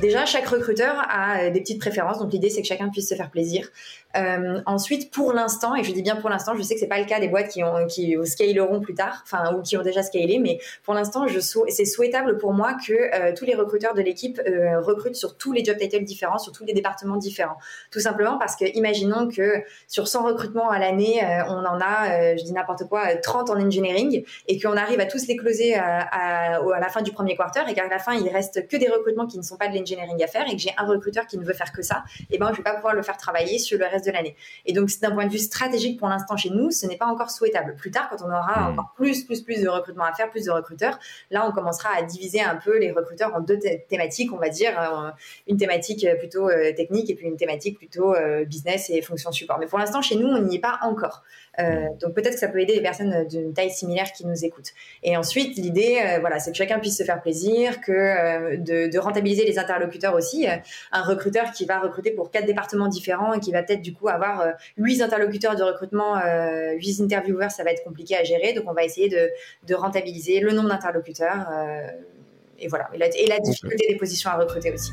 Déjà, chaque recruteur a euh, des petites préférences, donc l'idée c'est que chacun puisse se faire plaisir. Euh, ensuite, pour l'instant, et je dis bien pour l'instant, je sais que c'est pas le cas des boîtes qui ont qui scaleront plus tard, enfin ou qui ont déjà scalé, mais pour l'instant, c'est souhaitable pour moi que euh, tous les recruteurs de l'équipe recrutent sur tous les job titles différents, sur tous les départements différents. Tout simplement parce que imaginons que sur 100 recrutements à l'année, on en a, je dis n'importe quoi, 30 en engineering, et qu'on arrive à tous les closer à, la fin du premier quarter, et qu'à la fin il reste que des recrutements qui ne sont pas de l'engineering à faire, et que j'ai un recruteur qui ne veut faire que ça, eh ben je vais pas pouvoir le faire travailler sur le reste de l'année. Et donc, d'un point de vue stratégique pour l'instant chez nous, ce n'est pas encore souhaitable. Plus tard, quand on aura hmm. encore plus, plus, plus de recrutement à faire, plus de recruteurs, là, on commencera à diviser un peu les recruteurs en deux thématiques, on va dire, euh, une thématique plutôt euh, technique et puis une thématique plutôt euh, business et fonction support. Mais pour l'instant, chez nous, on n'y est pas encore. donc peut-être que ça peut aider les personnes d'une taille similaire qui nous écoutent. Et ensuite, l'idée, voilà, c'est que chacun puisse se faire plaisir, que de, de, rentabiliser les interlocuteurs aussi. un recruteur qui va recruter pour quatre départements différents et qui va peut-être du coup avoir euh, huit interlocuteurs de recrutement, euh, huit interviewers, ça va être compliqué à gérer. Donc, on va essayer de, rentabiliser le nombre d'interlocuteurs. Euh, et voilà. Et la, et la difficulté des positions à recruter aussi.